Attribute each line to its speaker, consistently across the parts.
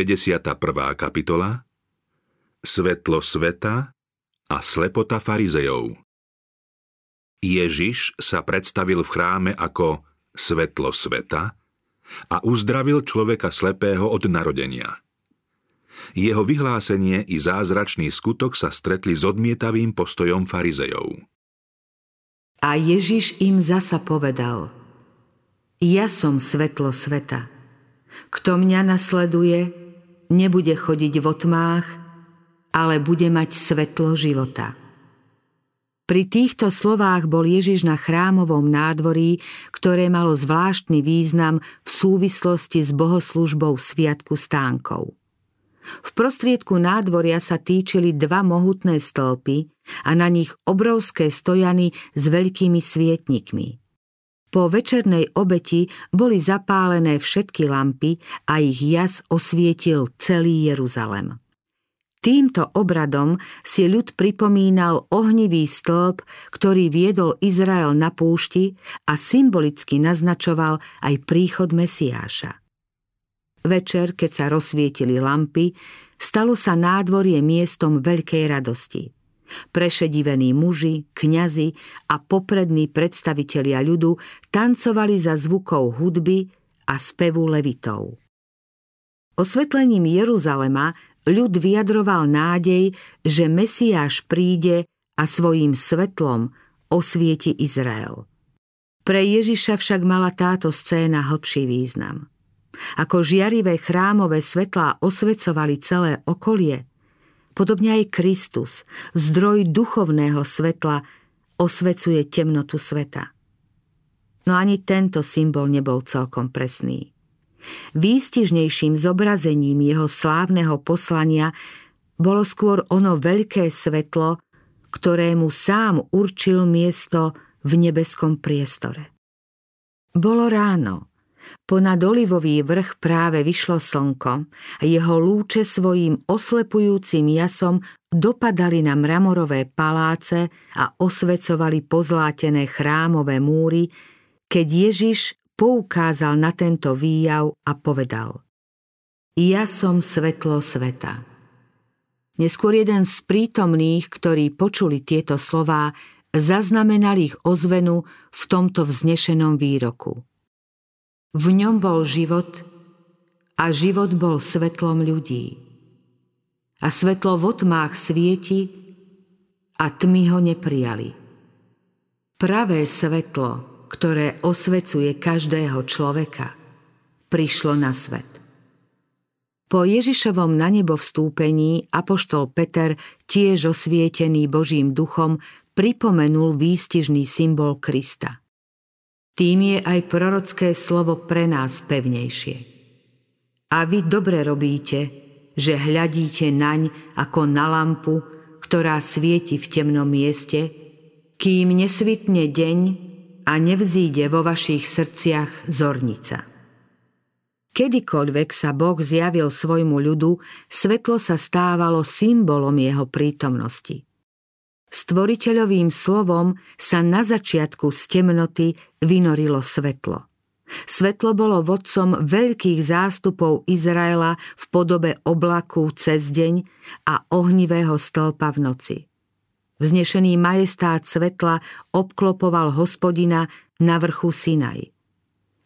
Speaker 1: 51. kapitola Svetlo sveta a slepota farizejov Ježiš sa predstavil v chráme ako svetlo sveta a uzdravil človeka slepého od narodenia. Jeho vyhlásenie i zázračný skutok sa stretli s odmietavým postojom farizejov.
Speaker 2: A Ježiš im zasa povedal, ja som svetlo sveta. Kto mňa nasleduje, nebude chodiť v otmách, ale bude mať svetlo života. Pri týchto slovách bol Ježiš na chrámovom nádvorí, ktoré malo zvláštny význam v súvislosti s bohoslužbou Sviatku stánkov. V prostriedku nádvoria sa týčili dva mohutné stĺpy a na nich obrovské stojany s veľkými svietnikmi. Po večernej obeti boli zapálené všetky lampy a ich jas osvietil celý Jeruzalem. Týmto obradom si ľud pripomínal ohnivý stĺp, ktorý viedol Izrael na púšti a symbolicky naznačoval aj príchod Mesiáša. Večer, keď sa rozsvietili lampy, stalo sa nádvorie miestom veľkej radosti – Prešedivení muži, kňazi a poprední predstavitelia ľudu tancovali za zvukov hudby a spevu levitov. Osvetlením Jeruzalema ľud vyjadroval nádej, že Mesiáš príde a svojím svetlom osvieti Izrael. Pre Ježiša však mala táto scéna hlbší význam. Ako žiarivé chrámové svetlá osvecovali celé okolie – Podobne aj Kristus, zdroj duchovného svetla, osvecuje temnotu sveta. No ani tento symbol nebol celkom presný. Výstižnejším zobrazením jeho slávneho poslania bolo skôr ono veľké svetlo, ktorému sám určil miesto v nebeskom priestore. Bolo ráno Ponad olivový vrch práve vyšlo slnko a jeho lúče svojím oslepujúcim jasom dopadali na mramorové paláce a osvecovali pozlátené chrámové múry, keď Ježiš poukázal na tento výjav a povedal Ja som svetlo sveta. Neskôr jeden z prítomných, ktorí počuli tieto slová, zaznamenal ich ozvenu v tomto vznešenom výroku – v ňom bol život a život bol svetlom ľudí. A svetlo v otmách svieti a tmy ho neprijali. Pravé svetlo, ktoré osvecuje každého človeka, prišlo na svet. Po Ježišovom na nebo vstúpení apoštol Peter, tiež osvietený Božím duchom, pripomenul výstižný symbol Krista. Tým je aj prorocké slovo pre nás pevnejšie. A vy dobre robíte, že hľadíte naň ako na lampu, ktorá svieti v temnom mieste, kým nesvitne deň a nevzíde vo vašich srdciach zornica. Kedykoľvek sa Boh zjavil svojmu ľudu, svetlo sa stávalo symbolom jeho prítomnosti – Stvoriteľovým slovom sa na začiatku z temnoty vynorilo svetlo. Svetlo bolo vodcom veľkých zástupov Izraela v podobe oblaku cez deň a ohnivého stĺpa v noci. Vznešený majestát svetla obklopoval hospodina na vrchu Sinaj.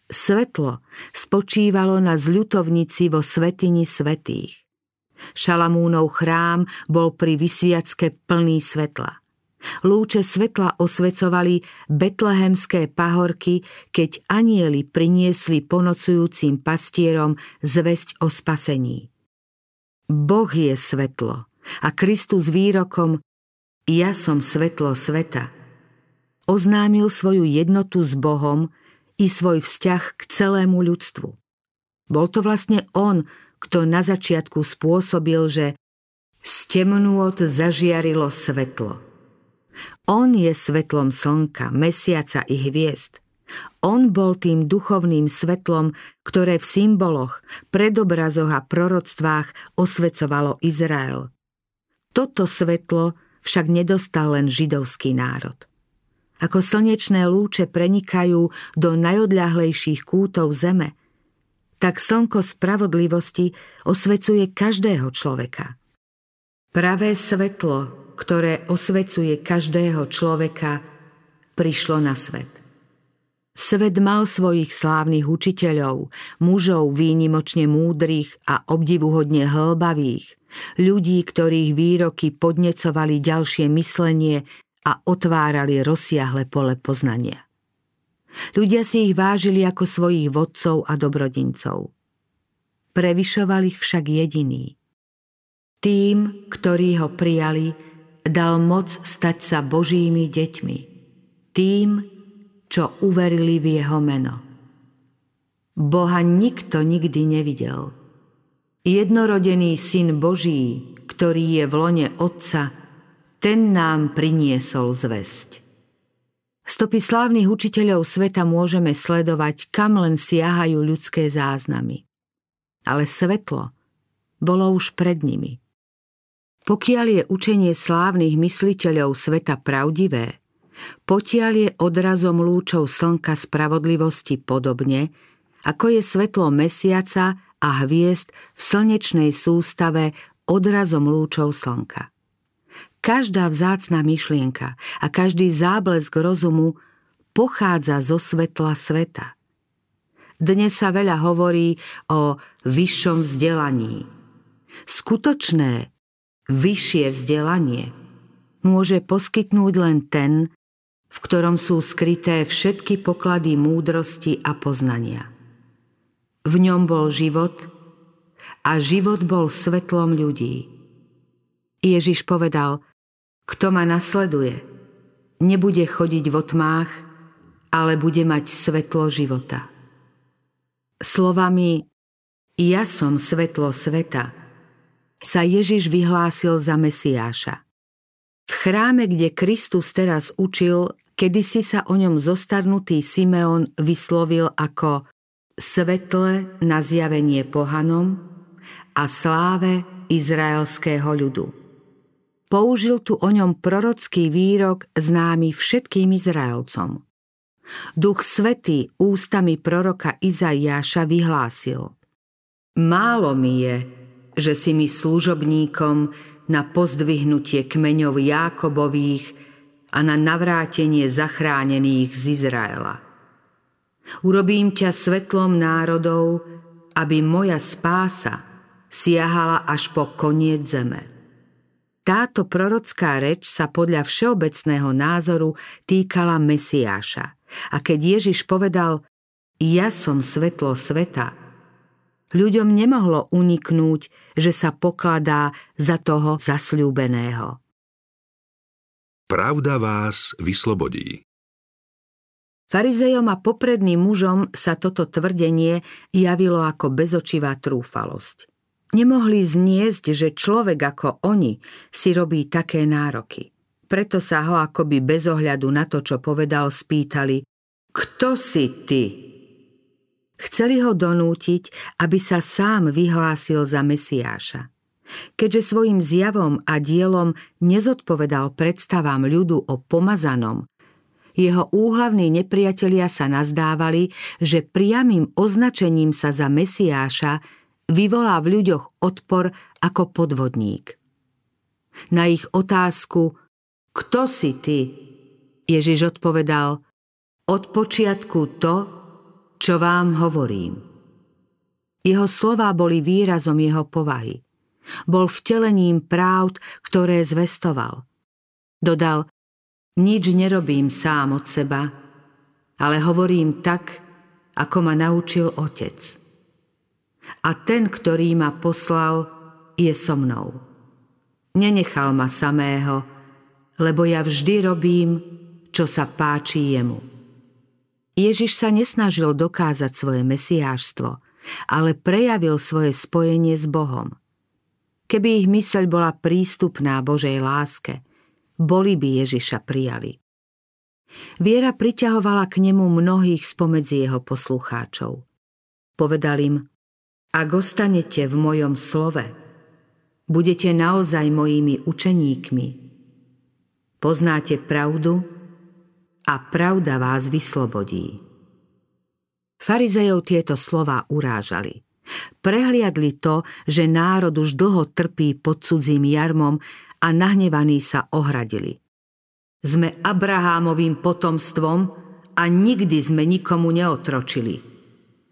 Speaker 2: Svetlo spočívalo na zľutovnici vo svetini svetých. Šalamúnov chrám bol pri vysviacke plný svetla. Lúče svetla osvecovali betlehemské pahorky, keď anieli priniesli ponocujúcim pastierom zväzť o spasení. Boh je svetlo a Kristus výrokom Ja som svetlo sveta oznámil svoju jednotu s Bohom i svoj vzťah k celému ľudstvu. Bol to vlastne on, kto na začiatku spôsobil, že z temnôt zažiarilo svetlo. On je svetlom slnka, mesiaca i hviezd. On bol tým duchovným svetlom, ktoré v symboloch, predobrazoch a proroctvách osvecovalo Izrael. Toto svetlo však nedostal len židovský národ. Ako slnečné lúče prenikajú do najodľahlejších kútov zeme – tak slnko spravodlivosti osvecuje každého človeka. Pravé svetlo, ktoré osvecuje každého človeka, prišlo na svet. Svet mal svojich slávnych učiteľov, mužov výnimočne múdrych a obdivuhodne hlbavých, ľudí, ktorých výroky podnecovali ďalšie myslenie a otvárali rozsiahle pole poznania. Ľudia si ich vážili ako svojich vodcov a dobrodincov. Prevyšoval ich však jediný. Tým, ktorí ho prijali, dal moc stať sa Božími deťmi. Tým, čo uverili v jeho meno. Boha nikto nikdy nevidel. Jednorodený syn Boží, ktorý je v lone Otca, ten nám priniesol zväzť. Stopy slávnych učiteľov sveta môžeme sledovať, kam len siahajú ľudské záznamy. Ale svetlo bolo už pred nimi. Pokiaľ je učenie slávnych mysliteľov sveta pravdivé, Potiaľ je odrazom lúčov slnka spravodlivosti podobne, ako je svetlo mesiaca a hviezd v slnečnej sústave odrazom lúčov slnka. Každá vzácná myšlienka a každý záblesk rozumu pochádza zo svetla sveta. Dnes sa veľa hovorí o vyššom vzdelaní. Skutočné vyššie vzdelanie môže poskytnúť len ten, v ktorom sú skryté všetky poklady múdrosti a poznania. V ňom bol život a život bol svetlom ľudí. Ježiš povedal, kto ma nasleduje, nebude chodiť v otmách, ale bude mať svetlo života. Slovami Ja som svetlo sveta sa Ježiš vyhlásil za Mesiáša. V chráme, kde Kristus teraz učil, Kedysi sa o ňom zostarnutý Simeon vyslovil ako svetle na zjavenie pohanom a sláve izraelského ľudu. Použil tu o ňom prorocký výrok známy všetkým Izraelcom. Duch Svetý ústami proroka Izaiáša vyhlásil Málo mi je, že si mi služobníkom na pozdvihnutie kmeňov Jákobových a na navrátenie zachránených z Izraela. Urobím ťa svetlom národov, aby moja spása siahala až po koniec zeme. Táto prorocká reč sa podľa všeobecného názoru týkala Mesiáša. A keď Ježiš povedal, ja som svetlo sveta, ľuďom nemohlo uniknúť, že sa pokladá za toho zasľúbeného.
Speaker 1: Pravda vás vyslobodí.
Speaker 2: Farizejom a popredným mužom sa toto tvrdenie javilo ako bezočivá trúfalosť. Nemohli zniesť, že človek ako oni si robí také nároky. Preto sa ho akoby bez ohľadu na to, čo povedal, spýtali Kto si ty? Chceli ho donútiť, aby sa sám vyhlásil za Mesiáša. Keďže svojim zjavom a dielom nezodpovedal predstavám ľudu o pomazanom, jeho úhlavní nepriatelia sa nazdávali, že priamým označením sa za Mesiáša vyvolá v ľuďoch odpor ako podvodník. Na ich otázku Kto si ty? Ježiš odpovedal Od počiatku to, čo vám hovorím. Jeho slová boli výrazom jeho povahy. Bol vtelením práv, ktoré zvestoval. Dodal, nič nerobím sám od seba, ale hovorím tak, ako ma naučil otec. A ten, ktorý ma poslal, je so mnou. Nenechal ma samého, lebo ja vždy robím, čo sa páči jemu. Ježiš sa nesnažil dokázať svoje mesiášstvo, ale prejavil svoje spojenie s Bohom – Keby ich myseľ bola prístupná Božej láske, boli by Ježiša prijali. Viera priťahovala k nemu mnohých spomedzi jeho poslucháčov. Povedal im, ak ostanete v mojom slove, budete naozaj mojimi učeníkmi. Poznáte pravdu a pravda vás vyslobodí. Farizejov tieto slova urážali. Prehliadli to, že národ už dlho trpí pod cudzím jarmom a nahnevaní sa ohradili. Sme Abrahámovým potomstvom a nikdy sme nikomu neotročili.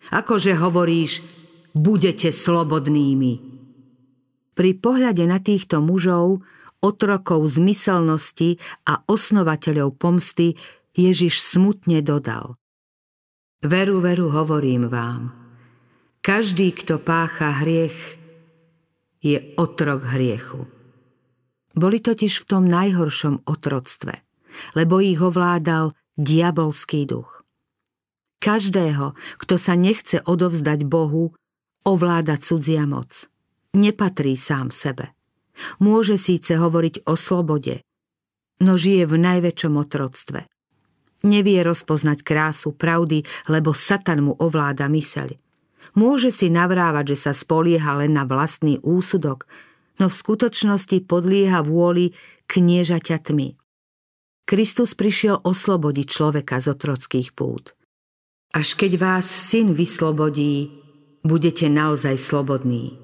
Speaker 2: Akože hovoríš, budete slobodnými. Pri pohľade na týchto mužov, otrokov zmyselnosti a osnovateľov pomsty, Ježiš smutne dodal. Veru, veru, hovorím vám – každý, kto pácha hriech, je otrok hriechu. Boli totiž v tom najhoršom otroctve, lebo ich ovládal diabolský duch. Každého, kto sa nechce odovzdať Bohu, ovláda cudzia moc. Nepatrí sám sebe. Môže síce hovoriť o slobode, no žije v najväčšom otroctve. Nevie rozpoznať krásu pravdy, lebo Satan mu ovláda myseľ. Môže si navrávať, že sa spolieha len na vlastný úsudok, no v skutočnosti podlieha vôli kniežaťa tmy. Kristus prišiel oslobodiť človeka z otrockých pút. Až keď vás syn vyslobodí, budete naozaj slobodní.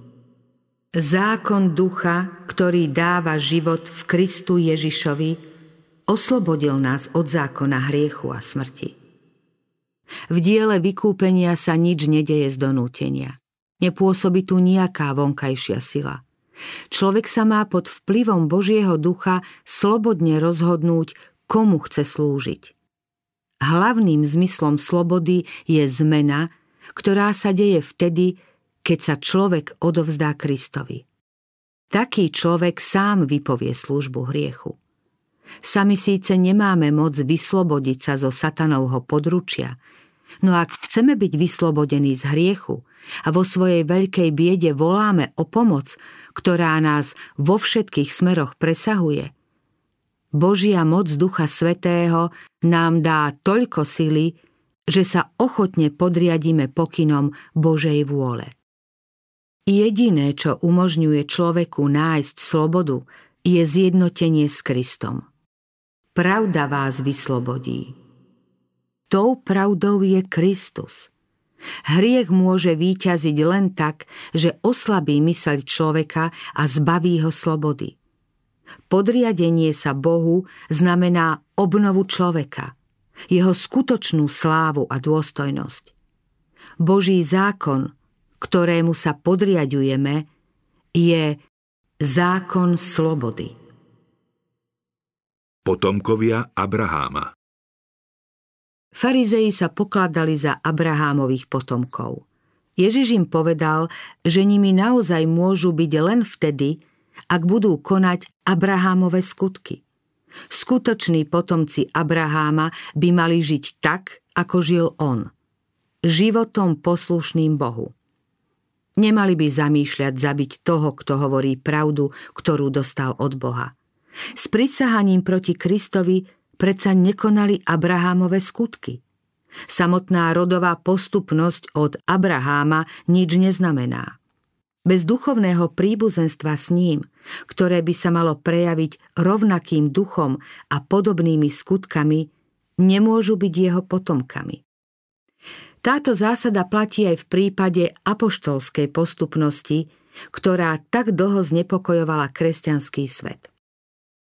Speaker 2: Zákon ducha, ktorý dáva život v Kristu Ježišovi, oslobodil nás od zákona hriechu a smrti. V diele vykúpenia sa nič nedeje z donútenia. Nepôsobí tu nejaká vonkajšia sila. Človek sa má pod vplyvom Božieho ducha slobodne rozhodnúť, komu chce slúžiť. Hlavným zmyslom slobody je zmena, ktorá sa deje vtedy, keď sa človek odovzdá Kristovi. Taký človek sám vypovie službu hriechu. Sami síce nemáme moc vyslobodiť sa zo satanovho područia, no ak chceme byť vyslobodení z hriechu a vo svojej veľkej biede voláme o pomoc, ktorá nás vo všetkých smeroch presahuje, Božia moc Ducha Svetého nám dá toľko sily, že sa ochotne podriadíme pokynom Božej vôle. Jediné, čo umožňuje človeku nájsť slobodu, je zjednotenie s Kristom. Pravda vás vyslobodí. Tou pravdou je Kristus. Hriech môže výťaziť len tak, že oslabí myseľ človeka a zbaví ho slobody. Podriadenie sa Bohu znamená obnovu človeka, jeho skutočnú slávu a dôstojnosť. Boží zákon, ktorému sa podriadujeme, je zákon slobody
Speaker 1: potomkovia Abraháma.
Speaker 2: Farizei sa pokladali za Abrahámových potomkov. Ježiš im povedal, že nimi naozaj môžu byť len vtedy, ak budú konať Abrahámove skutky. Skutoční potomci Abraháma by mali žiť tak, ako žil on. Životom poslušným Bohu. Nemali by zamýšľať zabiť toho, kto hovorí pravdu, ktorú dostal od Boha. S prisahaním proti Kristovi predsa nekonali Abrahámove skutky. Samotná rodová postupnosť od Abraháma nič neznamená. Bez duchovného príbuzenstva s ním, ktoré by sa malo prejaviť rovnakým duchom a podobnými skutkami, nemôžu byť jeho potomkami. Táto zásada platí aj v prípade apoštolskej postupnosti, ktorá tak dlho znepokojovala kresťanský svet.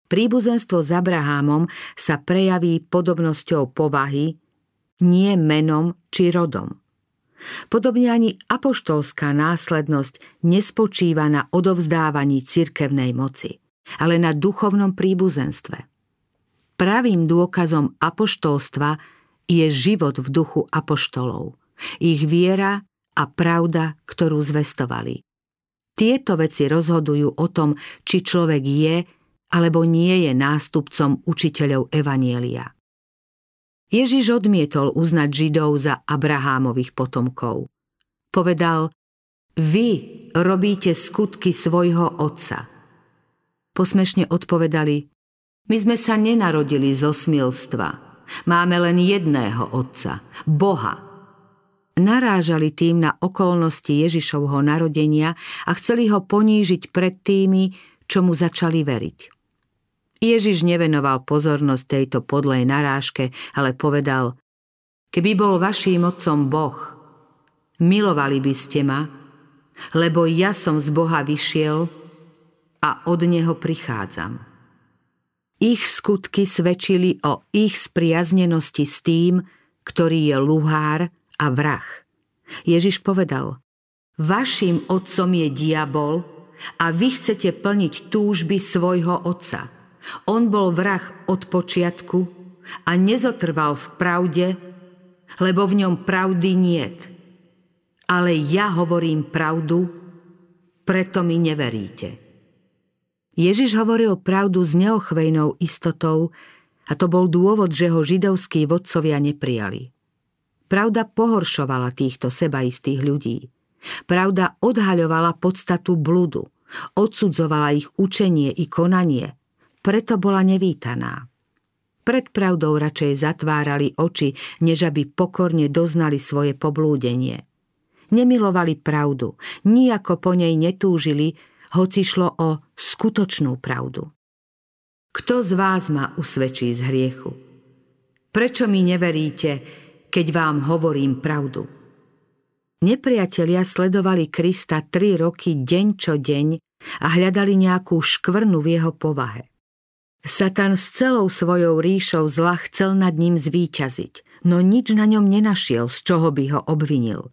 Speaker 2: Príbuzenstvo s Abrahámom sa prejaví podobnosťou povahy, nie menom či rodom. Podobne ani apoštolská následnosť nespočíva na odovzdávaní cirkevnej moci, ale na duchovnom príbuzenstve. Pravým dôkazom apoštolstva je život v duchu apoštolov, ich viera a pravda, ktorú zvestovali. Tieto veci rozhodujú o tom, či človek je alebo nie je nástupcom učiteľov Evanielia. Ježiš odmietol uznať Židov za Abrahámových potomkov. Povedal, vy robíte skutky svojho otca. Posmešne odpovedali, my sme sa nenarodili zo smilstva. Máme len jedného otca, Boha. Narážali tým na okolnosti Ježišovho narodenia a chceli ho ponížiť pred tými, čo mu začali veriť. Ježiš nevenoval pozornosť tejto podlej narážke, ale povedal Keby bol vaším otcom Boh, milovali by ste ma, lebo ja som z Boha vyšiel a od Neho prichádzam. Ich skutky svedčili o ich spriaznenosti s tým, ktorý je luhár a vrah. Ježiš povedal, vašim otcom je diabol a vy chcete plniť túžby svojho otca. On bol vrah od počiatku a nezotrval v pravde, lebo v ňom pravdy niet. Ale ja hovorím pravdu, preto mi neveríte. Ježiš hovoril pravdu s neochvejnou istotou a to bol dôvod, že ho židovskí vodcovia neprijali. Pravda pohoršovala týchto sebaistých ľudí. Pravda odhaľovala podstatu bludu, odsudzovala ich učenie i konanie, preto bola nevítaná. Pred pravdou radšej zatvárali oči, než aby pokorne doznali svoje poblúdenie. Nemilovali pravdu, nijako po nej netúžili, hoci šlo o skutočnú pravdu. Kto z vás ma usvedčí z hriechu? Prečo mi neveríte, keď vám hovorím pravdu? Nepriatelia sledovali Krista tri roky deň čo deň a hľadali nejakú škvrnu v jeho povahe. Satan s celou svojou ríšou zla chcel nad ním zvíťaziť, no nič na ňom nenašiel, z čoho by ho obvinil.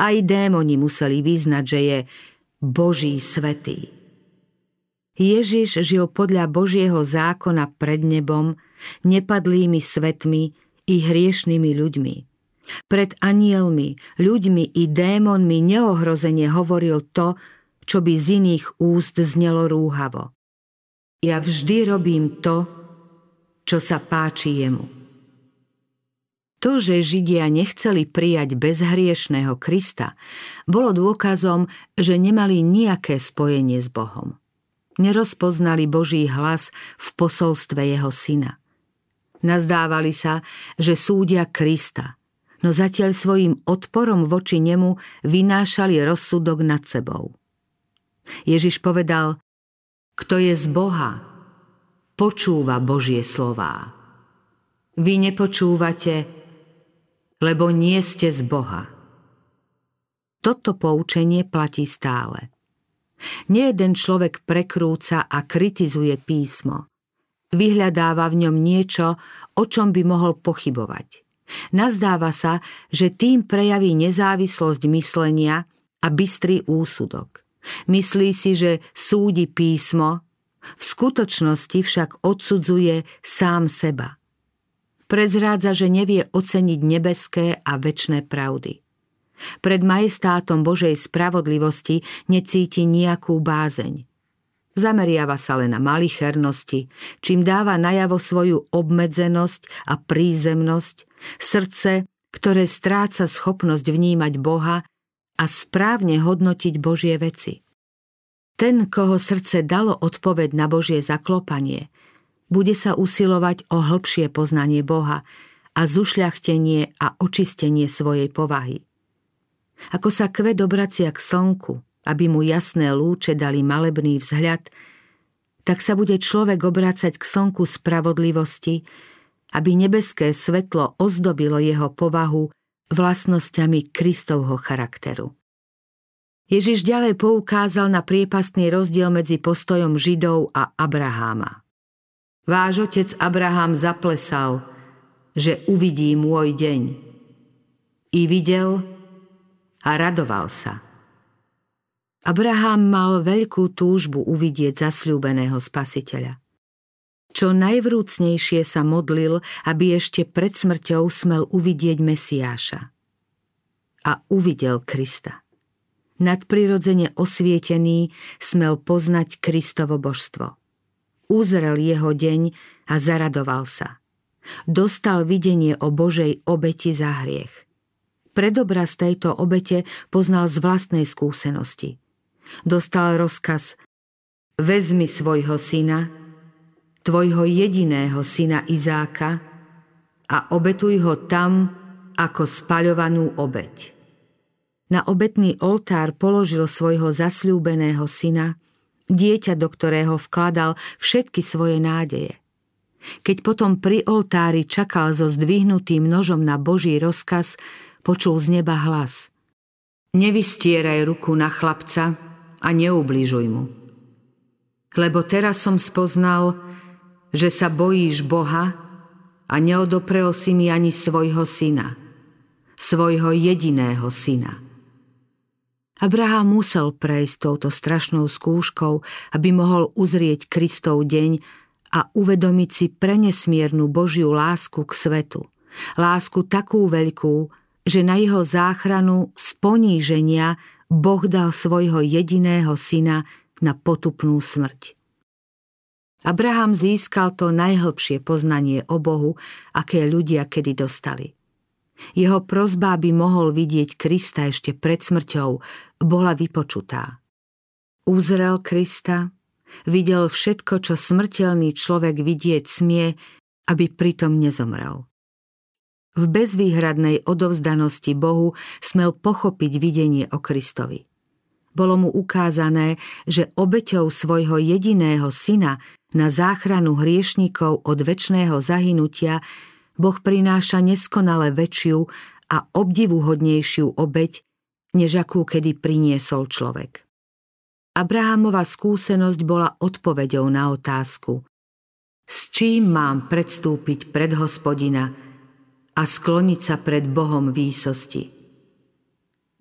Speaker 2: Aj démoni museli vyznať, že je Boží svetý. Ježiš žil podľa Božieho zákona pred nebom, nepadlými svetmi i hriešnými ľuďmi. Pred anielmi, ľuďmi i démonmi neohrozene hovoril to, čo by z iných úst znelo rúhavo. Ja vždy robím to, čo sa páči jemu. To, že Židia nechceli prijať bezhriešného Krista, bolo dôkazom, že nemali nejaké spojenie s Bohom. Nerozpoznali Boží hlas v posolstve jeho syna. Nazdávali sa, že súdia Krista, no zatiaľ svojim odporom voči nemu vynášali rozsudok nad sebou. Ježiš povedal, kto je z Boha, počúva Božie slová. Vy nepočúvate, lebo nie ste z Boha. Toto poučenie platí stále. Nejeden človek prekrúca a kritizuje písmo. Vyhľadáva v ňom niečo, o čom by mohol pochybovať. Nazdáva sa, že tým prejaví nezávislosť myslenia a bystrý úsudok. Myslí si, že súdi písmo, v skutočnosti však odsudzuje sám seba. Prezrádza, že nevie oceniť nebeské a väčšné pravdy. Pred majestátom Božej spravodlivosti necíti nejakú bázeň. Zameriava sa len na malichernosti, čím dáva najavo svoju obmedzenosť a prízemnosť, srdce, ktoré stráca schopnosť vnímať Boha a správne hodnotiť Božie veci. Ten, koho srdce dalo odpoveď na Božie zaklopanie, bude sa usilovať o hĺbšie poznanie Boha a zušľachtenie a očistenie svojej povahy. Ako sa kvet obracia k slnku, aby mu jasné lúče dali malebný vzhľad, tak sa bude človek obracať k slnku spravodlivosti, aby nebeské svetlo ozdobilo jeho povahu vlastnosťami Kristovho charakteru. Ježiš ďalej poukázal na priepastný rozdiel medzi postojom Židov a Abraháma. Váš otec Abraham zaplesal, že uvidí môj deň. I videl a radoval sa. Abraham mal veľkú túžbu uvidieť zasľúbeného spasiteľa. Čo najvrúcnejšie sa modlil, aby ešte pred smrťou smel uvidieť Mesiáša. A uvidel Krista. Nadprirodzene osvietený smel poznať Kristovo božstvo. Uzrel jeho deň a zaradoval sa. Dostal videnie o Božej obeti za hriech. Predobraz tejto obete poznal z vlastnej skúsenosti. Dostal rozkaz Vezmi svojho syna, tvojho jediného syna Izáka a obetuj ho tam ako spaľovanú obeď. Na obetný oltár položil svojho zasľúbeného syna, dieťa, do ktorého vkladal všetky svoje nádeje. Keď potom pri oltári čakal so zdvihnutým nožom na Boží rozkaz, počul z neba hlas. Nevystieraj ruku na chlapca a neubližuj mu. Lebo teraz som spoznal, že sa bojíš Boha a neodoprel si mi ani svojho syna, svojho jediného syna. Abraham musel prejsť touto strašnou skúškou, aby mohol uzrieť Kristov deň a uvedomiť si prenesmiernu Božiu lásku k svetu. Lásku takú veľkú, že na jeho záchranu z poníženia Boh dal svojho jediného syna na potupnú smrť. Abraham získal to najhlbšie poznanie o Bohu, aké ľudia kedy dostali. Jeho prozba, by mohol vidieť Krista ešte pred smrťou, bola vypočutá. Uzrel Krista, videl všetko, čo smrteľný človek vidieť smie, aby pritom nezomrel. V bezvýhradnej odovzdanosti Bohu smel pochopiť videnie o Kristovi. Bolo mu ukázané, že obeťou svojho jediného syna na záchranu hriešnikov od väčšného zahynutia Boh prináša neskonale väčšiu a obdivuhodnejšiu obeť, než akú kedy priniesol človek. Abrahamova skúsenosť bola odpoveďou na otázku S čím mám predstúpiť pred hospodina a skloniť sa pred Bohom výsosti?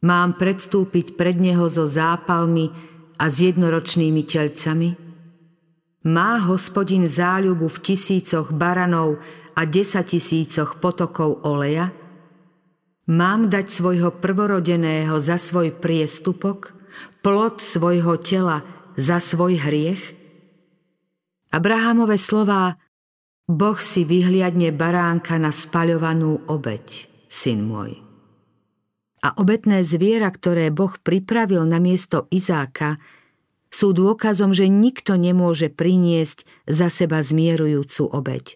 Speaker 2: Mám predstúpiť pred Neho so zápalmi a s jednoročnými telcami? Má hospodin záľubu v tisícoch baranov a desatisícoch potokov oleja? Mám dať svojho prvorodeného za svoj priestupok, plod svojho tela za svoj hriech? Abrahamové slová Boh si vyhliadne baránka na spaľovanú obeď, syn môj. A obetné zviera, ktoré Boh pripravil na miesto Izáka, sú dôkazom, že nikto nemôže priniesť za seba zmierujúcu obeď.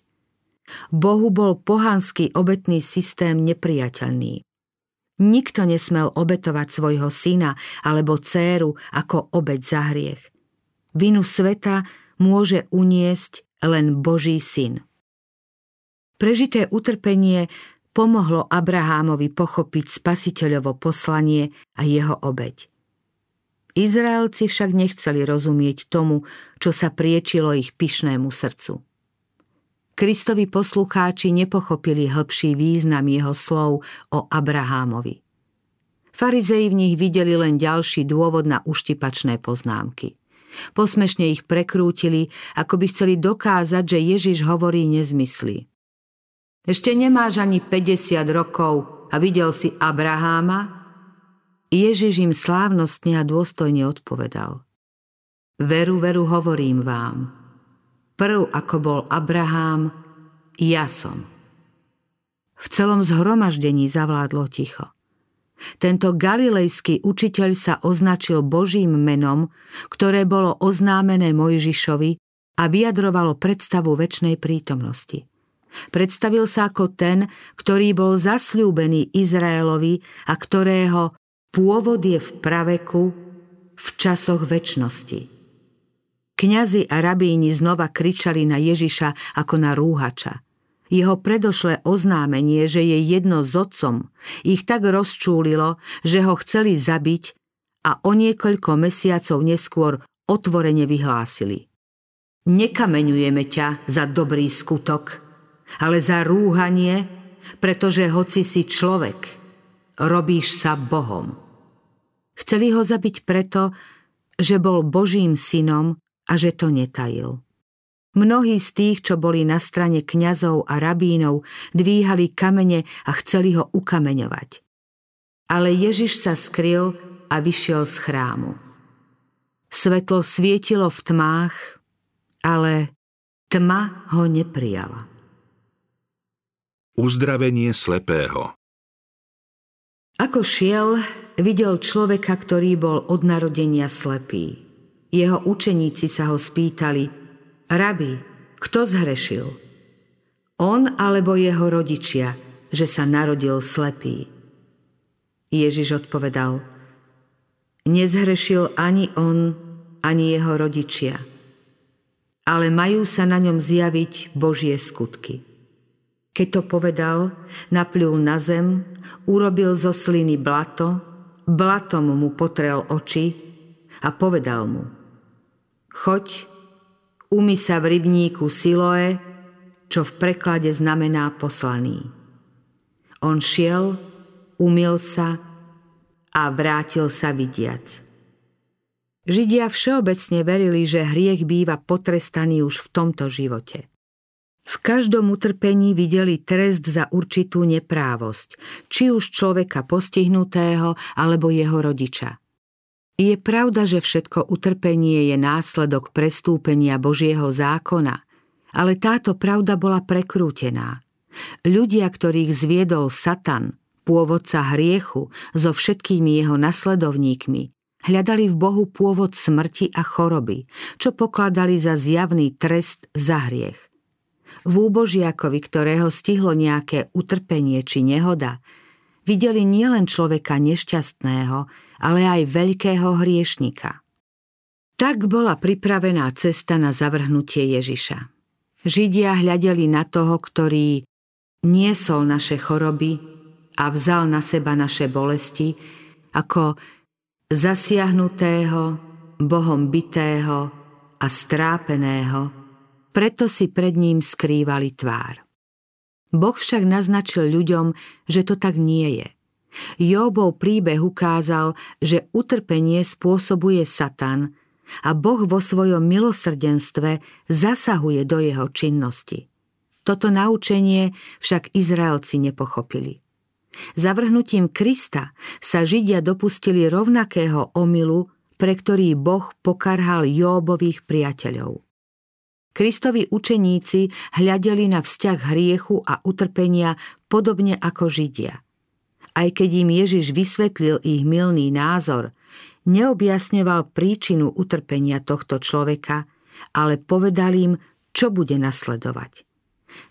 Speaker 2: Bohu bol pohanský obetný systém nepriateľný. Nikto nesmel obetovať svojho syna alebo dcéru ako obeď za hriech. Vinu sveta môže uniesť len Boží syn. Prežité utrpenie pomohlo Abrahámovi pochopiť spasiteľovo poslanie a jeho obeď. Izraelci však nechceli rozumieť tomu, čo sa priečilo ich pyšnému srdcu. Kristovi poslucháči nepochopili hĺbší význam jeho slov o Abrahámovi. Farizei v nich videli len ďalší dôvod na uštipačné poznámky. Posmešne ich prekrútili, ako by chceli dokázať, že Ježiš hovorí nezmysly. Ešte nemáš ani 50 rokov a videl si Abraháma? Ježiš im slávnostne a dôstojne odpovedal. Veru, veru hovorím vám – Prv ako bol Abrahám, ja som. V celom zhromaždení zavládlo ticho. Tento galilejský učiteľ sa označil Božím menom, ktoré bolo oznámené Mojžišovi a vyjadrovalo predstavu väčšnej prítomnosti. Predstavil sa ako ten, ktorý bol zasľúbený Izraelovi a ktorého pôvod je v praveku v časoch väčšnosti. Kňazi a rabíni znova kričali na Ježiša ako na rúhača. Jeho predošlé oznámenie, že je jedno s otcom, ich tak rozčúlilo, že ho chceli zabiť a o niekoľko mesiacov neskôr otvorene vyhlásili. Nekameňujeme ťa za dobrý skutok, ale za rúhanie, pretože hoci si človek, robíš sa Bohom. Chceli ho zabiť preto, že bol Božím synom a že to netajil. Mnohí z tých, čo boli na strane kňazov a rabínov, dvíhali kamene a chceli ho ukameňovať. Ale Ježiš sa skryl a vyšiel z chrámu. Svetlo svietilo v tmách, ale tma ho neprijala.
Speaker 1: Uzdravenie slepého
Speaker 2: Ako šiel, videl človeka, ktorý bol od narodenia slepý. Jeho učeníci sa ho spýtali, Rabi, kto zhrešil? On alebo jeho rodičia, že sa narodil slepý? Ježiš odpovedal, nezhrešil ani on, ani jeho rodičia. ale majú sa na ňom zjaviť Božie skutky. Keď to povedal, napľul na zem, urobil zo sliny blato, blatom mu potrel oči a povedal mu Choď, umy sa v rybníku Siloe, čo v preklade znamená poslaný. On šiel, umil sa a vrátil sa vidiac. Židia všeobecne verili, že hriech býva potrestaný už v tomto živote. V každom utrpení videli trest za určitú neprávosť, či už človeka postihnutého alebo jeho rodiča. Je pravda, že všetko utrpenie je následok prestúpenia Božieho zákona, ale táto pravda bola prekrútená. Ľudia, ktorých zviedol Satan, pôvodca hriechu, so všetkými jeho nasledovníkmi, hľadali v Bohu pôvod smrti a choroby, čo pokladali za zjavný trest za hriech. V úbožiakovi, ktorého stihlo nejaké utrpenie či nehoda, videli nielen človeka nešťastného, ale aj veľkého hriešnika. Tak bola pripravená cesta na zavrhnutie Ježiša. Židia hľadeli na toho, ktorý niesol naše choroby a vzal na seba naše bolesti, ako zasiahnutého, Bohom bitého a strápeného, preto si pred ním skrývali tvár. Boh však naznačil ľuďom, že to tak nie je. Jóbov príbeh ukázal, že utrpenie spôsobuje Satan a Boh vo svojom milosrdenstve zasahuje do jeho činnosti. Toto naučenie však Izraelci nepochopili. Zavrhnutím Krista sa Židia dopustili rovnakého omylu, pre ktorý Boh pokarhal Jóbových priateľov. Kristovi učeníci hľadeli na vzťah hriechu a utrpenia podobne ako Židia. Aj keď im Ježiš vysvetlil ich milný názor, neobjasňoval príčinu utrpenia tohto človeka, ale povedal im, čo bude nasledovať.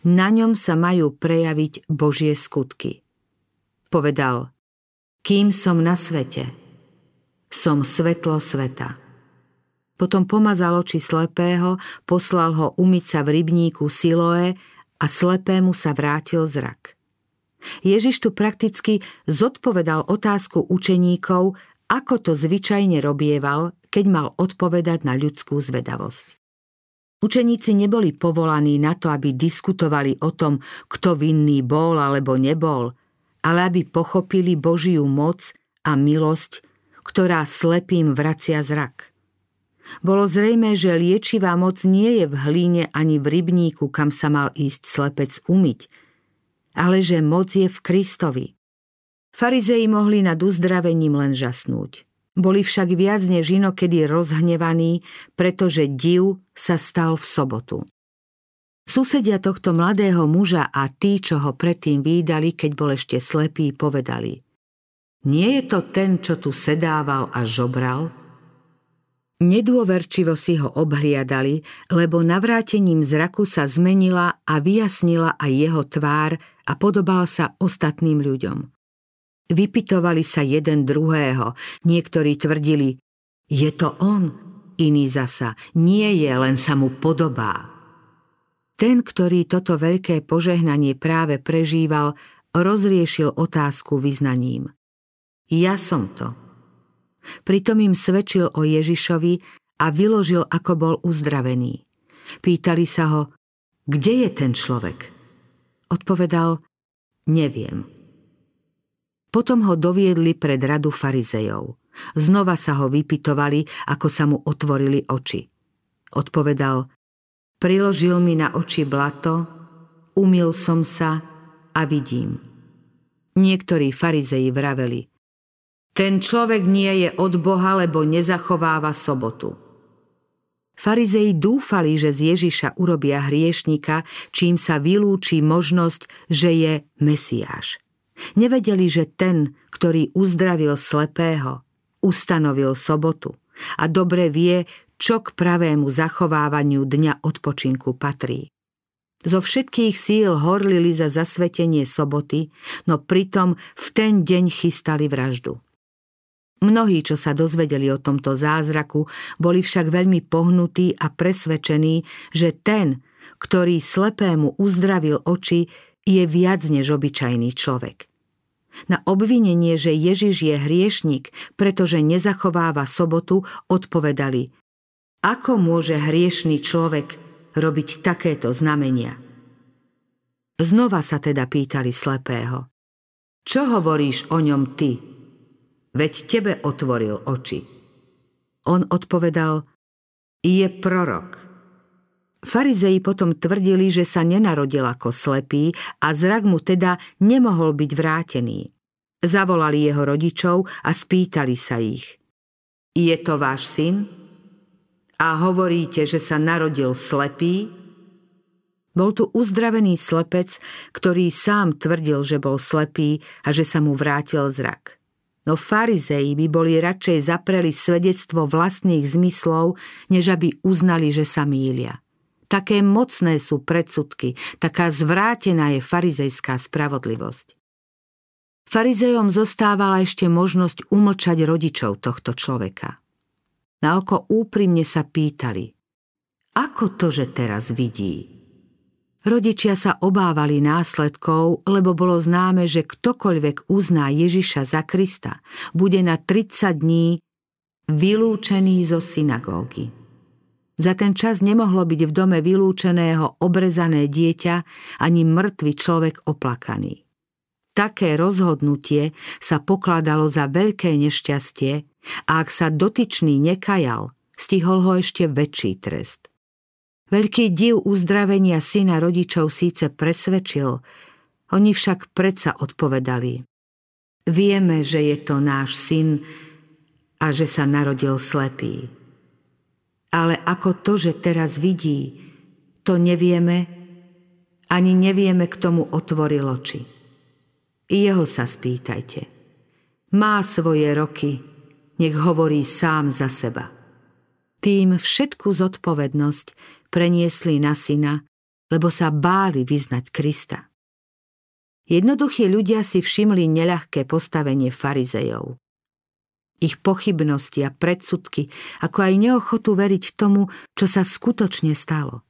Speaker 2: Na ňom sa majú prejaviť Božie skutky. Povedal, kým som na svete, som svetlo sveta. Potom pomazal oči slepého, poslal ho umyť sa v rybníku Siloé a slepému sa vrátil zrak. Ježiš tu prakticky zodpovedal otázku učeníkov, ako to zvyčajne robieval, keď mal odpovedať na ľudskú zvedavosť. Učeníci neboli povolaní na to, aby diskutovali o tom, kto vinný bol alebo nebol, ale aby pochopili Božiu moc a milosť, ktorá slepým vracia zrak. Bolo zrejme, že liečivá moc nie je v hlíne ani v rybníku, kam sa mal ísť slepec umyť, ale že moc je v Kristovi. Farizei mohli nad uzdravením len žasnúť. Boli však viac než inokedy rozhnevaní, pretože div sa stal v sobotu. Susedia tohto mladého muža a tí, čo ho predtým výdali, keď bol ešte slepý, povedali Nie je to ten, čo tu sedával a žobral? Nedôverčivo si ho obhliadali, lebo navrátením zraku sa zmenila a vyjasnila aj jeho tvár a podobal sa ostatným ľuďom. Vypitovali sa jeden druhého, niektorí tvrdili, je to on, iný zasa, nie je, len sa mu podobá. Ten, ktorý toto veľké požehnanie práve prežíval, rozriešil otázku vyznaním. Ja som to, Pritom im svedčil o Ježišovi a vyložil, ako bol uzdravený. Pýtali sa ho, kde je ten človek? Odpovedal, neviem. Potom ho doviedli pred radu farizejov. Znova sa ho vypitovali, ako sa mu otvorili oči. Odpovedal, priložil mi na oči blato, umil som sa a vidím. Niektorí farizeji vraveli – ten človek nie je od Boha, lebo nezachováva sobotu. Farizei dúfali, že z Ježiša urobia hriešnika, čím sa vylúči možnosť, že je Mesiáš. Nevedeli, že ten, ktorý uzdravil slepého, ustanovil sobotu a dobre vie, čo k pravému zachovávaniu dňa odpočinku patrí. Zo všetkých síl horlili za zasvetenie soboty, no pritom v ten deň chystali vraždu. Mnohí, čo sa dozvedeli o tomto zázraku, boli však veľmi pohnutí a presvedčení, že ten, ktorý slepému uzdravil oči, je viac než obyčajný človek. Na obvinenie, že Ježiš je hriešnik, pretože nezachováva sobotu, odpovedali Ako môže hriešný človek robiť takéto znamenia? Znova sa teda pýtali slepého. Čo hovoríš o ňom ty? Veď tebe otvoril oči. On odpovedal, je prorok. Farizei potom tvrdili, že sa nenarodil ako slepý a zrak mu teda nemohol byť vrátený. Zavolali jeho rodičov a spýtali sa ich. Je to váš syn? A hovoríte, že sa narodil slepý? Bol tu uzdravený slepec, ktorý sám tvrdil, že bol slepý a že sa mu vrátil zrak no farizei by boli radšej zapreli svedectvo vlastných zmyslov, než aby uznali, že sa mýlia. Také mocné sú predsudky, taká zvrátená je farizejská spravodlivosť. Farizejom zostávala ešte možnosť umlčať rodičov tohto človeka. Na oko úprimne sa pýtali, ako to, že teraz vidí? Rodičia sa obávali následkov, lebo bolo známe, že ktokoľvek uzná Ježiša za Krista, bude na 30 dní vylúčený zo synagógy. Za ten čas nemohlo byť v dome vylúčeného obrezané dieťa ani mŕtvy človek oplakaný. Také rozhodnutie sa pokladalo za veľké nešťastie a ak sa dotyčný nekajal, stihol ho ešte väčší trest. Veľký div uzdravenia syna rodičov síce presvedčil, oni však predsa odpovedali. Vieme, že je to náš syn a že sa narodil slepý. Ale ako to, že teraz vidí, to nevieme, ani nevieme, k tomu otvoril oči. Jeho sa spýtajte. Má svoje roky, nech hovorí sám za seba. Tým všetku zodpovednosť preniesli na syna, lebo sa báli vyznať Krista. Jednoduchí ľudia si všimli neľahké postavenie farizejov. Ich pochybnosti a predsudky, ako aj neochotu veriť tomu, čo sa skutočne stalo.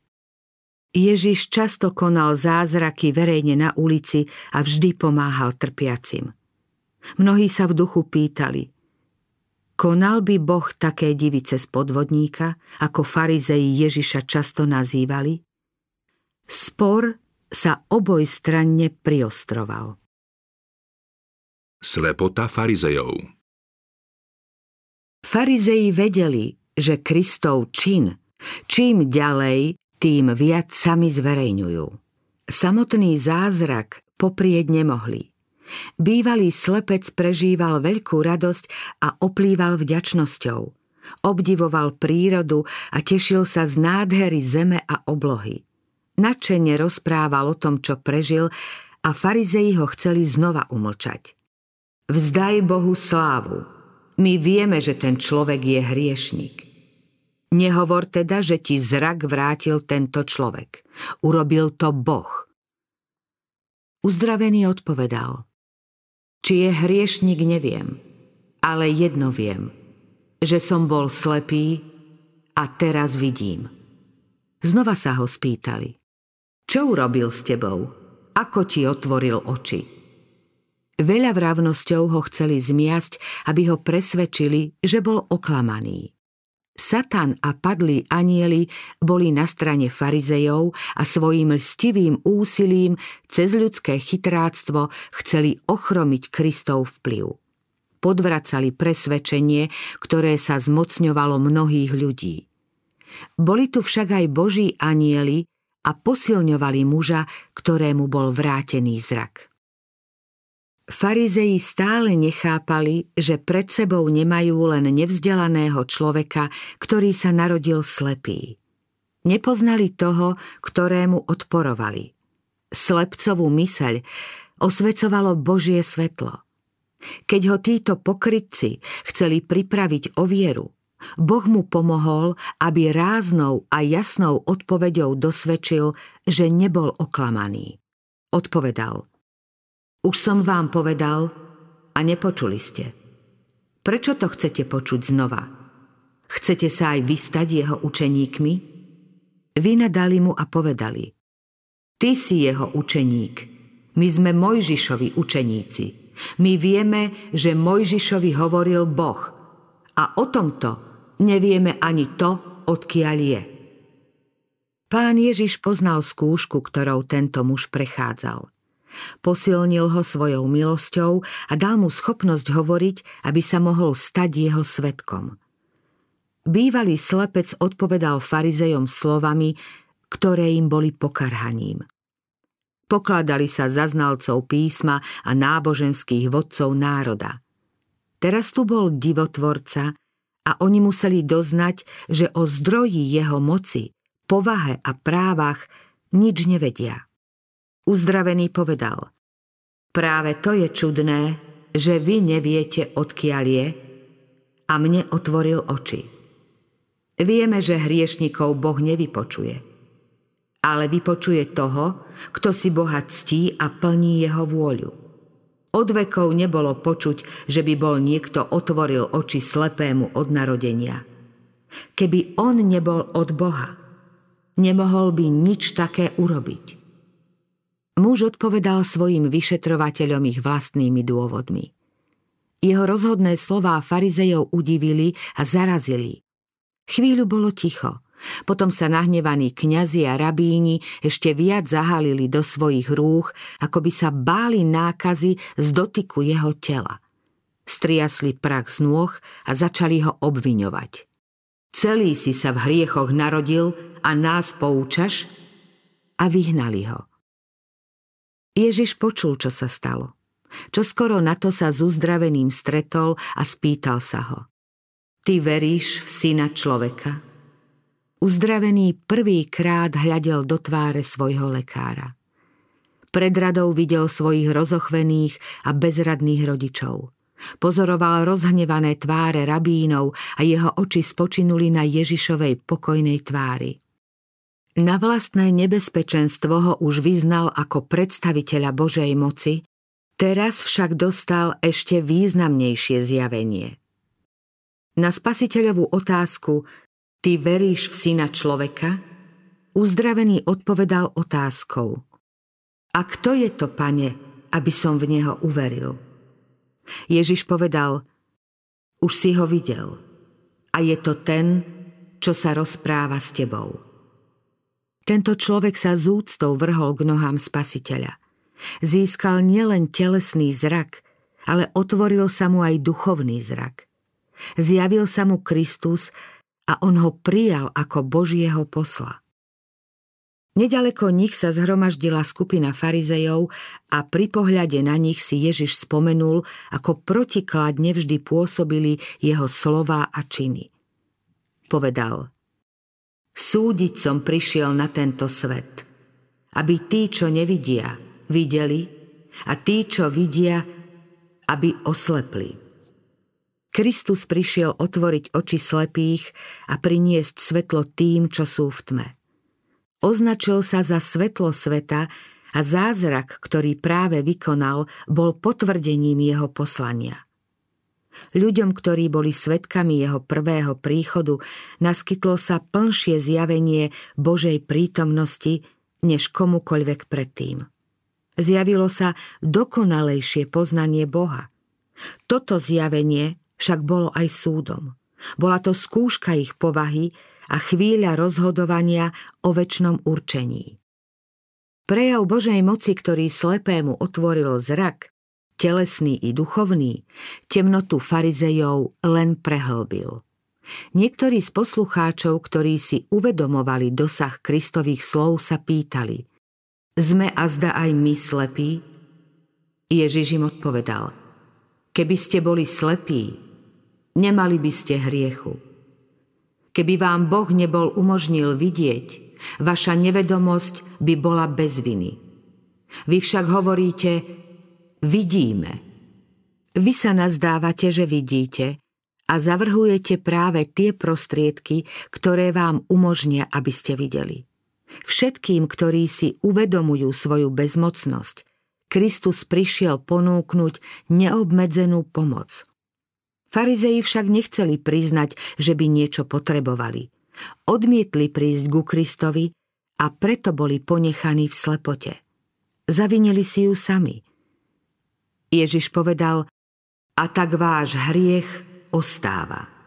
Speaker 2: Ježiš často konal zázraky verejne na ulici a vždy pomáhal trpiacim. Mnohí sa v duchu pýtali – Konal by Boh také divy cez podvodníka, ako farizeji Ježiša často nazývali? Spor sa oboj stranne priostroval.
Speaker 1: Slepota farizejov
Speaker 2: Farizeji vedeli, že Kristov čin čím ďalej, tým viac sami zverejňujú. Samotný zázrak poprieť nemohli – Bývalý slepec prežíval veľkú radosť a oplýval vďačnosťou. Obdivoval prírodu a tešil sa z nádhery zeme a oblohy. Načene rozprával o tom, čo prežil a farizeji ho chceli znova umlčať. Vzdaj Bohu slávu. My vieme, že ten človek je hriešnik. Nehovor teda, že ti zrak vrátil tento človek. Urobil to Boh. Uzdravený odpovedal – či je hriešnik, neviem, ale jedno viem, že som bol slepý a teraz vidím. Znova sa ho spýtali. Čo urobil s tebou? Ako ti otvoril oči? Veľa vravnosťou ho chceli zmiasť, aby ho presvedčili, že bol oklamaný. Satan a padlí anieli boli na strane farizejov a svojim lstivým úsilím cez ľudské chytráctvo chceli ochromiť Kristov vplyv. Podvracali presvedčenie, ktoré sa zmocňovalo mnohých ľudí. Boli tu však aj boží anieli a posilňovali muža, ktorému bol vrátený zrak. Farizei stále nechápali, že pred sebou nemajú len nevzdelaného človeka, ktorý sa narodil slepý. Nepoznali toho, ktorému odporovali. Slepcovú myseľ osvecovalo Božie svetlo. Keď ho títo pokrytci chceli pripraviť o vieru, Boh mu pomohol, aby ráznou a jasnou odpoveďou dosvedčil, že nebol oklamaný. Odpovedal – už som vám povedal a nepočuli ste. Prečo to chcete počuť znova? Chcete sa aj vystať jeho učeníkmi? Vynadali mu a povedali Ty si jeho učeník, my sme Mojžišovi učeníci. My vieme, že Mojžišovi hovoril Boh a o tomto nevieme ani to, odkiaľ je. Pán Ježiš poznal skúšku, ktorou tento muž prechádzal – Posilnil ho svojou milosťou a dal mu schopnosť hovoriť, aby sa mohol stať jeho svetkom. Bývalý slepec odpovedal farizejom slovami, ktoré im boli pokarhaním. Pokladali sa za znalcov písma a náboženských vodcov národa. Teraz tu bol divotvorca a oni museli doznať, že o zdroji jeho moci, povahe a právach nič nevedia. Uzdravený povedal Práve to je čudné, že vy neviete, odkiaľ je a mne otvoril oči. Vieme, že hriešnikov Boh nevypočuje, ale vypočuje toho, kto si Boha ctí a plní jeho vôľu. Od vekov nebolo počuť, že by bol niekto otvoril oči slepému od narodenia. Keby on nebol od Boha, nemohol by nič také urobiť. Muž odpovedal svojim vyšetrovateľom ich vlastnými dôvodmi. Jeho rozhodné slová farizejov udivili a zarazili. Chvíľu bolo ticho. Potom sa nahnevaní kňazi a rabíni ešte viac zahalili do svojich rúch, ako by sa báli nákazy z dotyku jeho tela. Striasli prach z nôh a začali ho obviňovať. Celý si sa v hriechoch narodil a nás poučaš? A vyhnali ho. Ježiš počul, čo sa stalo. Čo skoro na to sa s uzdraveným stretol a spýtal sa ho. Ty veríš v syna človeka? Uzdravený prvýkrát hľadel do tváre svojho lekára. Pred radou videl svojich rozochvených a bezradných rodičov. Pozoroval rozhnevané tváre rabínov a jeho oči spočinuli na Ježišovej pokojnej tvári. Na vlastné nebezpečenstvo ho už vyznal ako predstaviteľa Božej moci, teraz však dostal ešte významnejšie zjavenie. Na spasiteľovú otázku Ty veríš v syna človeka? Uzdravený odpovedal otázkou A kto je to, pane, aby som v neho uveril? Ježiš povedal Už si ho videl a je to ten, čo sa rozpráva s tebou. Tento človek sa z úctou vrhol k nohám spasiteľa. Získal nielen telesný zrak, ale otvoril sa mu aj duchovný zrak. Zjavil sa mu Kristus a on ho prijal ako Božieho posla. Nedaleko nich sa zhromaždila skupina farizejov a pri pohľade na nich si Ježiš spomenul, ako protiklad nevždy pôsobili jeho slová a činy. Povedal – Súdiť som prišiel na tento svet, aby tí, čo nevidia, videli a tí, čo vidia, aby oslepli. Kristus prišiel otvoriť oči slepých a priniesť svetlo tým, čo sú v tme. Označil sa za svetlo sveta a zázrak, ktorý práve vykonal, bol potvrdením jeho poslania. Ľuďom, ktorí boli svetkami jeho prvého príchodu, naskytlo sa plnšie zjavenie Božej prítomnosti než komukoľvek predtým. Zjavilo sa dokonalejšie poznanie Boha. Toto zjavenie však bolo aj súdom. Bola to skúška ich povahy a chvíľa rozhodovania o väčšnom určení. Prejav Božej moci, ktorý slepému otvoril zrak, telesný i duchovný, temnotu farizejov len prehlbil. Niektorí z poslucháčov, ktorí si uvedomovali dosah Kristových slov, sa pýtali Sme azda aj my slepí? Ježiš im odpovedal Keby ste boli slepí, nemali by ste hriechu. Keby vám Boh nebol umožnil vidieť, vaša nevedomosť by bola bez viny. Vy však hovoríte, vidíme. Vy sa nazdávate, že vidíte a zavrhujete práve tie prostriedky, ktoré vám umožnia, aby ste videli. Všetkým, ktorí si uvedomujú svoju bezmocnosť, Kristus prišiel ponúknuť neobmedzenú pomoc. Farizei však nechceli priznať, že by niečo potrebovali. Odmietli prísť ku Kristovi a preto boli ponechaní v slepote. Zavinili si ju sami. Ježiš povedal, a tak váš hriech ostáva.